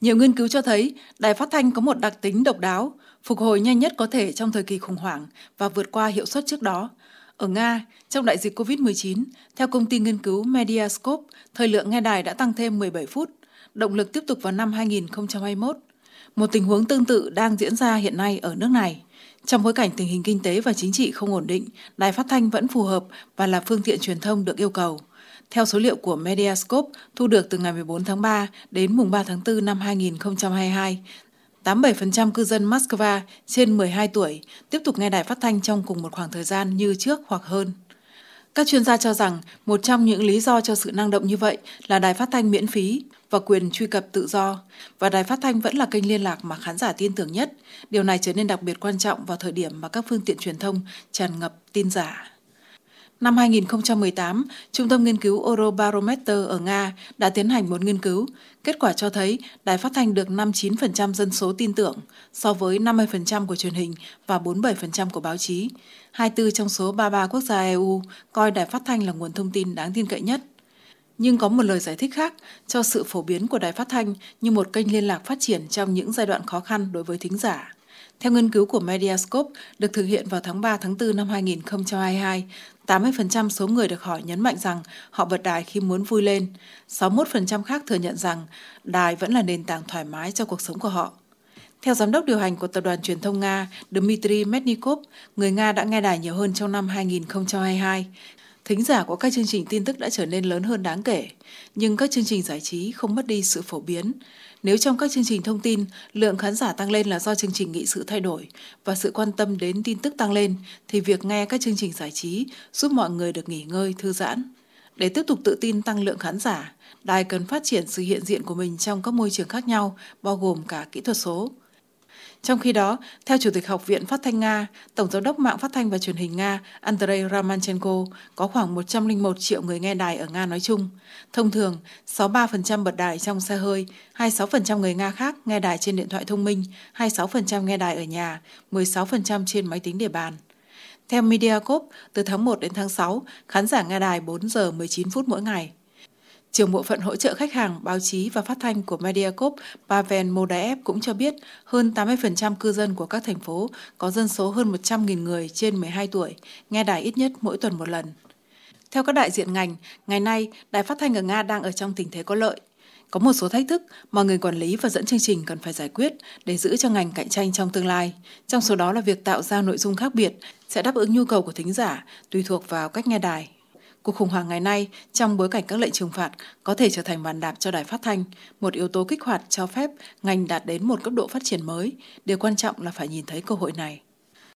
Nhiều nghiên cứu cho thấy đài phát thanh có một đặc tính độc đáo, phục hồi nhanh nhất có thể trong thời kỳ khủng hoảng và vượt qua hiệu suất trước đó. Ở Nga, trong đại dịch COVID-19, theo công ty nghiên cứu Mediascope, thời lượng nghe đài đã tăng thêm 17 phút, động lực tiếp tục vào năm 2021. Một tình huống tương tự đang diễn ra hiện nay ở nước này. Trong bối cảnh tình hình kinh tế và chính trị không ổn định, đài phát thanh vẫn phù hợp và là phương tiện truyền thông được yêu cầu. Theo số liệu của Mediascope thu được từ ngày 14 tháng 3 đến mùng 3 tháng 4 năm 2022, 87% cư dân Moscow trên 12 tuổi tiếp tục nghe đài phát thanh trong cùng một khoảng thời gian như trước hoặc hơn. Các chuyên gia cho rằng một trong những lý do cho sự năng động như vậy là đài phát thanh miễn phí và quyền truy cập tự do, và đài phát thanh vẫn là kênh liên lạc mà khán giả tin tưởng nhất. Điều này trở nên đặc biệt quan trọng vào thời điểm mà các phương tiện truyền thông tràn ngập tin giả. Năm 2018, Trung tâm Nghiên cứu Eurobarometer ở Nga đã tiến hành một nghiên cứu. Kết quả cho thấy đài phát thanh được 59% dân số tin tưởng so với 50% của truyền hình và 47% của báo chí. 24 trong số 33 quốc gia EU coi đài phát thanh là nguồn thông tin đáng tin cậy nhất. Nhưng có một lời giải thích khác cho sự phổ biến của đài phát thanh như một kênh liên lạc phát triển trong những giai đoạn khó khăn đối với thính giả. Theo nghiên cứu của Mediascope được thực hiện vào tháng 3 tháng 4 năm 2022, 80% số người được hỏi nhấn mạnh rằng họ bật đài khi muốn vui lên. 61% khác thừa nhận rằng đài vẫn là nền tảng thoải mái cho cuộc sống của họ. Theo giám đốc điều hành của tập đoàn truyền thông Nga Dmitry Mednikov, người Nga đã nghe đài nhiều hơn trong năm 2022. Thính giả của các chương trình tin tức đã trở nên lớn hơn đáng kể, nhưng các chương trình giải trí không mất đi sự phổ biến. Nếu trong các chương trình thông tin, lượng khán giả tăng lên là do chương trình nghị sự thay đổi và sự quan tâm đến tin tức tăng lên, thì việc nghe các chương trình giải trí giúp mọi người được nghỉ ngơi, thư giãn. Để tiếp tục tự tin tăng lượng khán giả, đài cần phát triển sự hiện diện của mình trong các môi trường khác nhau, bao gồm cả kỹ thuật số. Trong khi đó, theo Chủ tịch Học viện Phát thanh Nga, Tổng giám đốc mạng phát thanh và truyền hình Nga Andrei Ramanchenko có khoảng 101 triệu người nghe đài ở Nga nói chung. Thông thường, 63% bật đài trong xe hơi, 26% người Nga khác nghe đài trên điện thoại thông minh, 26% nghe đài ở nhà, 16% trên máy tính để bàn. Theo Mediacorp, từ tháng 1 đến tháng 6, khán giả nghe đài 4 giờ 19 phút mỗi ngày. Trưởng bộ phận hỗ trợ khách hàng, báo chí và phát thanh của Mediacorp Pavel Modaev cũng cho biết hơn 80% cư dân của các thành phố có dân số hơn 100.000 người trên 12 tuổi nghe đài ít nhất mỗi tuần một lần. Theo các đại diện ngành, ngày nay đài phát thanh ở Nga đang ở trong tình thế có lợi. Có một số thách thức mà người quản lý và dẫn chương trình cần phải giải quyết để giữ cho ngành cạnh tranh trong tương lai. Trong số đó là việc tạo ra nội dung khác biệt sẽ đáp ứng nhu cầu của thính giả tùy thuộc vào cách nghe đài. Cuộc khủng hoảng ngày nay, trong bối cảnh các lệnh trừng phạt, có thể trở thành bàn đạp cho đài phát thanh, một yếu tố kích hoạt cho phép ngành đạt đến một cấp độ phát triển mới. Điều quan trọng là phải nhìn thấy cơ hội này.